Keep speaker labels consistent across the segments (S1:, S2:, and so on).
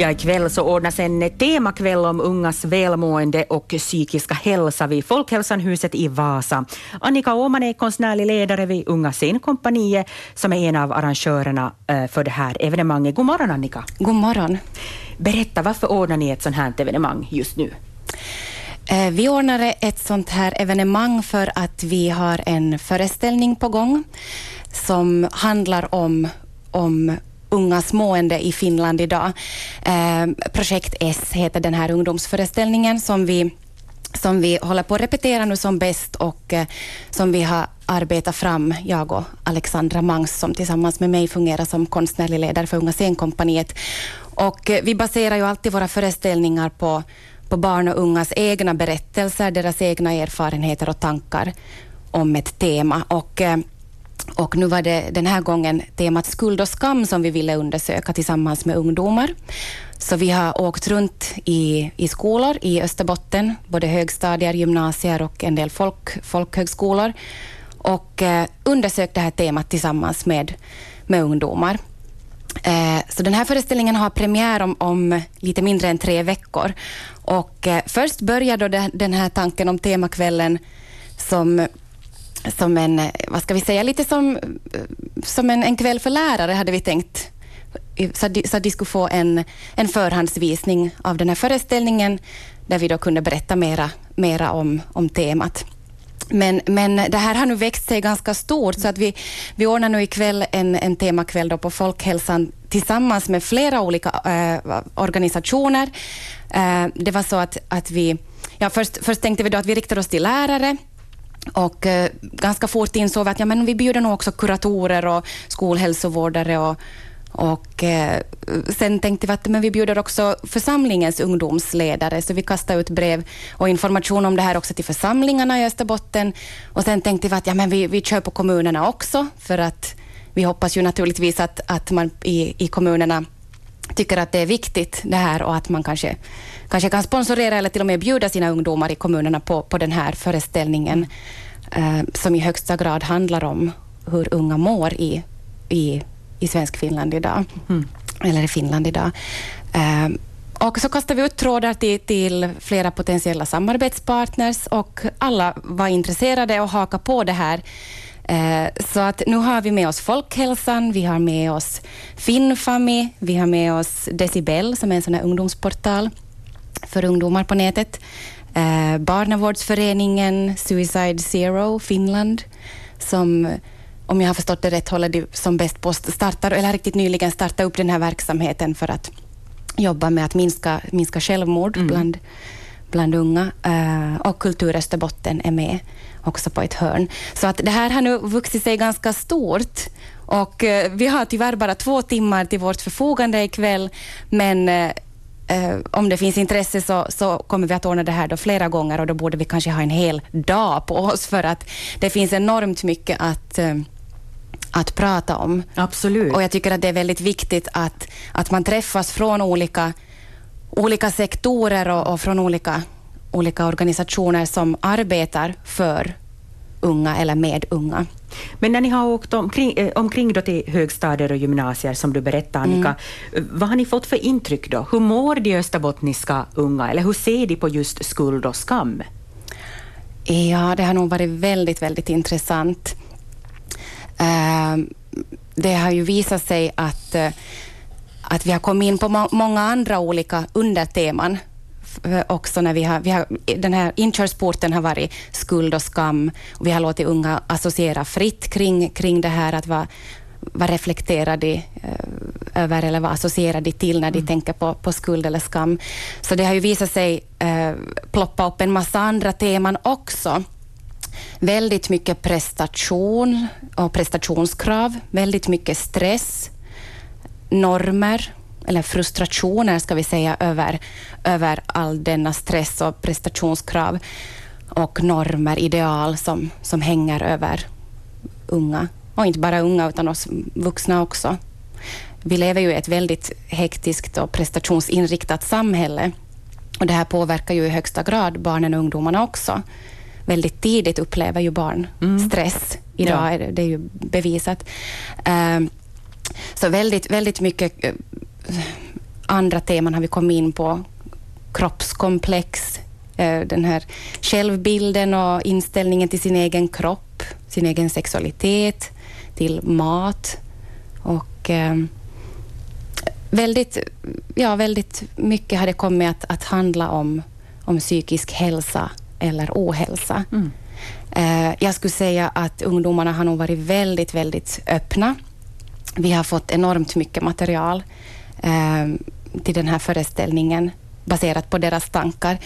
S1: Ja, ikväll så ordnas en temakväll om ungas välmående och psykiska hälsa vid Folkhälsanhuset i Vasa. Annika Åman är konstnärlig ledare vid Unga scenkompaniet som är en av arrangörerna eh, för det här evenemanget. God morgon Annika.
S2: God morgon.
S1: Berätta, varför ordnar ni ett sånt här evenemang just nu?
S2: Eh, vi ordnar ett sånt här evenemang för att vi har en föreställning på gång som handlar om, om ungas mående i Finland idag. Eh, Projekt S heter den här ungdomsföreställningen som vi som vi håller på att repetera nu som bäst och eh, som vi har arbetat fram, jag och Alexandra Mangs som tillsammans med mig fungerar som konstnärlig ledare för Unga scenkompaniet. Och eh, vi baserar ju alltid våra föreställningar på, på barn och ungas egna berättelser, deras egna erfarenheter och tankar om ett tema. Och, eh, och nu var det den här gången temat skuld och skam som vi ville undersöka tillsammans med ungdomar. Så vi har åkt runt i, i skolor i Österbotten, både högstadier, gymnasier och en del folk, folkhögskolor och eh, undersökt det här temat tillsammans med, med ungdomar. Eh, så den här föreställningen har premiär om, om, lite mindre än tre veckor. Och eh, först börjar då den här tanken om temakvällen som som en, eh, vad ska vi säga, lite som, eh, som en, en kväll för lärare hade vi tänkt. Så, så att de skulle få en, en förhandsvisning av den här föreställningen där vi då kunde berätta mera, mera om, om temat. Men, men det här har nu växt sig ganska stort så att vi, vi ordnar nu ikväll en, en temakväll då på Folkhälsan tillsammans med flera olika äh, organisationer. Äh, det var så att, att vi, ja, först, först tänkte vi då att vi riktar oss till lärare och eh, ganska fort insåg vi att ja, men vi bjuder nog också kuratorer och skolhälsovårdare och, och eh, sen tänkte vi att men vi bjuder också församlingens ungdomsledare, så vi kastade ut brev och information om det här också till församlingarna i Österbotten. Och sen tänkte vi att ja, men vi, vi kör på kommunerna också, för att vi hoppas ju naturligtvis att, att man i, i kommunerna tycker att det är viktigt det här och att man kanske, kanske kan sponsorera eller till och med bjuda sina ungdomar i kommunerna på, på den här föreställningen eh, som i högsta grad handlar om hur unga mår i, i, i svensk Finland idag. Mm. Eller i Finland idag. Eh, och så kastade vi ut trådar till, till, flera potentiella samarbetspartners och alla var intresserade och hakade på det här så att nu har vi med oss Folkhälsan, vi har med oss Finnfami, vi har med oss Decibel som är en sån här ungdomsportal för ungdomar på nätet. Eh, Barnavårdsföreningen Suicide Zero Finland som om jag har förstått det rätt, håller de som bäst på startar, eller riktigt nyligen startat upp den här verksamheten för att jobba med att minska, minska självmord mm. bland, bland unga. Uh, och Kultur Österbotten är med också på ett hörn. Så att det här har nu vuxit sig ganska stort och uh, vi har tyvärr bara två timmar till vårt förfogande ikväll, men uh, om det finns intresse så, så, kommer vi att ordna det här då flera gånger och då borde vi kanske ha en hel dag på oss för att det finns enormt mycket att att prata om.
S1: Absolut.
S2: Och jag tycker att det är väldigt viktigt att, att man träffas från olika, olika sektorer och, och från olika olika organisationer som arbetar för unga eller med unga.
S1: Men när ni har åkt omkring, eh, omkring då till högstadier och gymnasier, som du berättade Annika, mm. vad har ni fått för intryck då? Hur mår de österbottniska unga, eller hur ser de på just skuld och skam?
S2: Ja, det har nog varit väldigt, väldigt intressant. Uh, det har ju visat sig att, att vi har kommit in på må många andra olika underteman Eh, också när vi har, vi har den här inkörsporten har varit skuld och skam och vi har låtit unga associera fritt kring, kring det här att vara vad reflekterar de eh, över eller vad associerar de till när de mm. tänker på, på skuld eller skam. Så det har ju visat sig eh, ploppa upp en massa andra teman också. Väldigt mycket prestation och prestationskrav, väldigt mycket stress, normer, eller frustrationer ska vi säga, över, över all denna stress och prestationskrav och normer, ideal som, som hänger över unga. Och inte bara unga, utan oss vuxna också. Vi lever ju i ett väldigt hektiskt och prestationsinriktat samhälle. Och det här påverkar ju i högsta grad barnen och ungdomarna också. Väldigt tidigt upplever ju barn mm. stress. Idag ja. är det, det är ju bevisat. Uh, så väldigt, väldigt mycket andra teman har vi kommit in på. Kroppskomplex, eh, den här självbilden och inställningen till sin egen kropp, sin egen sexualitet, till mat och eh, väldigt, ja, väldigt mycket har det kommit att, att handla om, om psykisk hälsa eller ohälsa. Mm. Eh, jag skulle säga att ungdomarna har nog varit väldigt, väldigt öppna. Vi har fått enormt mycket material till den här föreställningen baserat på deras tankar.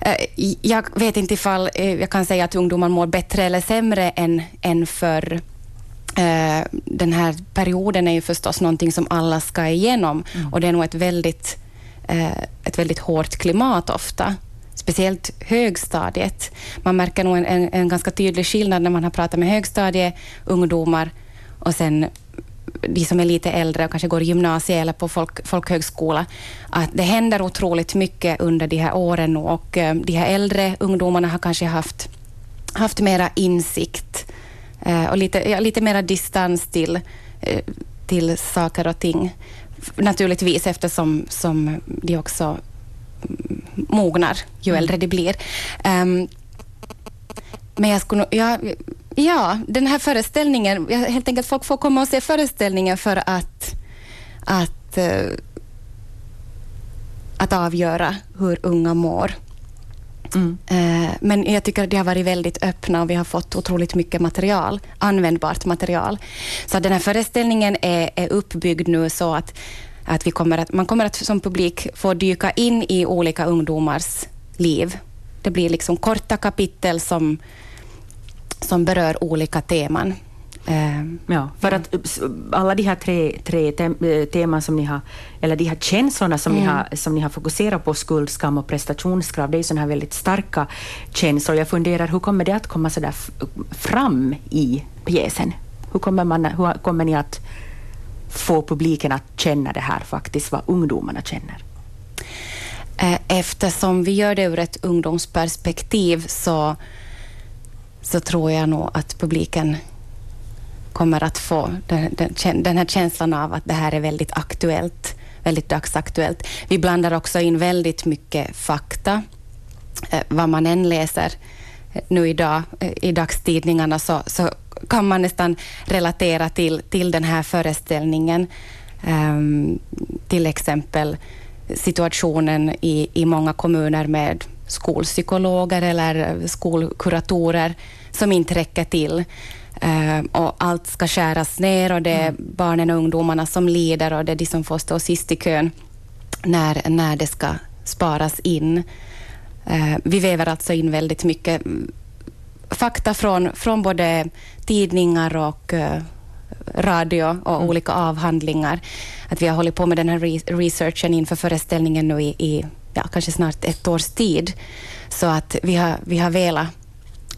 S2: Eh, jag vet inte ifall jag kan säga att ungdomar mår bättre eller sämre än, än förr. Den här perioden är ju förstås någonting som alla ska igenom mm. och det är nog ett väldigt, ett väldigt hårt klimat ofta speciellt högstadiet. Man märker nog en, en, en ganska tydlig skillnad när man har pratat med högstadieungdomar och sen de som är lite äldre och kanske går i gymnasiet eller på folk, folkhögskola, att det händer otroligt mycket under de här åren och eh, de här äldre ungdomarna har kanske haft, haft mera insikt eh, och lite, ja, lite mera distans till, eh, till saker och ting. Naturligtvis eftersom som de också mognar ju mm. äldre de blir. Um, men jag skulle ja, ja, den här föreställningen, helt enkelt folk får komma och se föreställningen för att, att, uh, att avgöra hur unga mår. Mm. Uh, men jag tycker att de har varit väldigt öppna och vi har fått otroligt mycket material, användbart material. Så den här föreställningen är, är uppbyggd nu så att att vi kommer att, man kommer att som publik få dyka in i olika ungdomars liv. Det blir liksom korta kapitel som, som berör olika teman.
S1: Eh, ja, för att alla de här tre, tre eh, teman som ni har, eller de här känslorna som, mm. ni har, som ni har fokuserat på, skuld, skam och prestationskrav, det är sådana här väldigt starka känslor. Jag funderar, hur kommer det att komma så där fram i pjäsen? Hur kommer, man, hur kommer ni att få publiken att känna det här faktiskt, vad ungdomarna känner?
S2: Eh, eftersom vi gör det ur ett ungdomsperspektiv så, så tror jag nog att publiken kommer att få den, den, den här känslan av att det här är väldigt aktuellt, väldigt dagsaktuellt. Vi blandar också in väldigt mycket fakta. Eh, vad man än läser eh, nu idag eh, i dagstidningarna så, så kan man nästan relatera till, till den här föreställningen. Um, till exempel situationen i, i många kommuner med skolpsykologer eller skolkuratorer som inte räcker till. Uh, och allt ska skäras ner och det är mm. barnen och ungdomarna som lider och det är de som får stå sist i kön när, när det ska sparas in. Uh, vi väver alltså in väldigt mycket fakta från, från både tidningar och uh, radio och mm. olika avhandlingar. Att vi har hållit på med den här researchen inför föreställningen nu i, i ja, kanske snart ett års tid. Så att vi har, vi har velat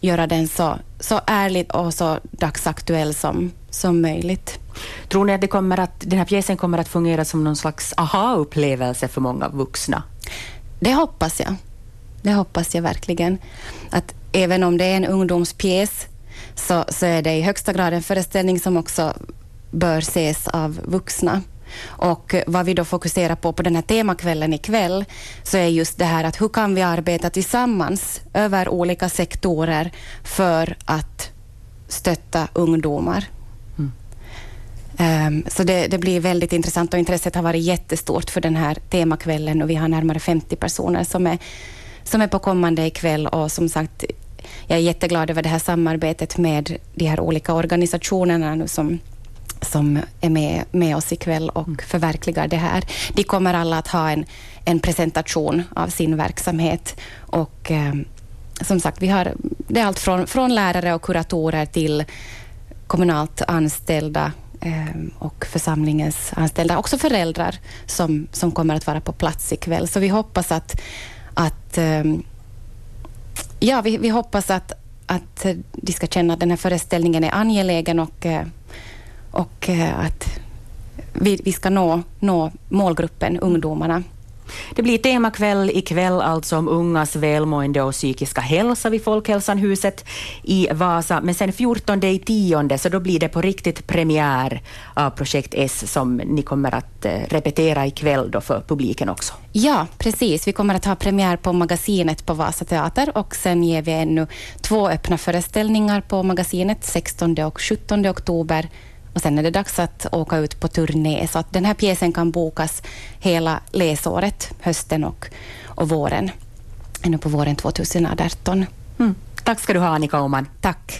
S2: göra den så, så ärlig och så dagsaktuell som, som möjligt.
S1: Tror ni att, det kommer att den här pjäsen kommer att fungera som någon slags aha-upplevelse för många vuxna?
S2: Det hoppas jag. Det hoppas jag verkligen. Att även om det är en ungdomspjäs så, så är det i högsta grad en föreställning som också bör ses av vuxna. Och vad vi då fokuserar på på den här temakvällen ikväll så är just det här att hur kan vi arbeta tillsammans över olika sektorer för att stötta ungdomar. Mm. Um, så det, det, blir väldigt intressant och intresset har varit jättestort för den här temakvällen och vi har närmare 50 personer som är, som är på kommande ikväll och som sagt jag är jätteglad över det här samarbetet med de här olika organisationerna nu som som är med, med oss ikväll och mm. förverkligar det här. De kommer alla att ha en, en presentation av sin verksamhet och eh, som sagt, vi har, det är allt från, från lärare och kuratorer till kommunalt anställda eh, och församlingens anställda, också föräldrar som, som kommer att vara på plats ikväll. Så vi hoppas att, att eh, Ja, vi, vi hoppas att, att de ska känna att den här föreställningen är angelägen och, eh, och eh, att vi, vi ska nå, nå målgruppen, ungdomarna.
S1: Det blir temakväll ikväll alltså om ungas välmående och psykiska hälsa vid Folkhälsanhuset i Vasa. Men sen 14 i tionde så då blir det på riktigt premiär av projekt S som ni kommer att eh, repetera ikväll då för publiken också.
S2: Ja, precis. Vi kommer att ha premiär på Magasinet på Vasa Teater och sen ger vi ännu två öppna föreställningar på Magasinet 16 och 17 oktober och sen är det dags att åka ut på turné, så att den här pjäsen kan bokas hela läsåret, hösten och, och våren, ännu på våren 2018.
S1: Mm. Tack ska du ha, Annika Åman.
S2: Tack.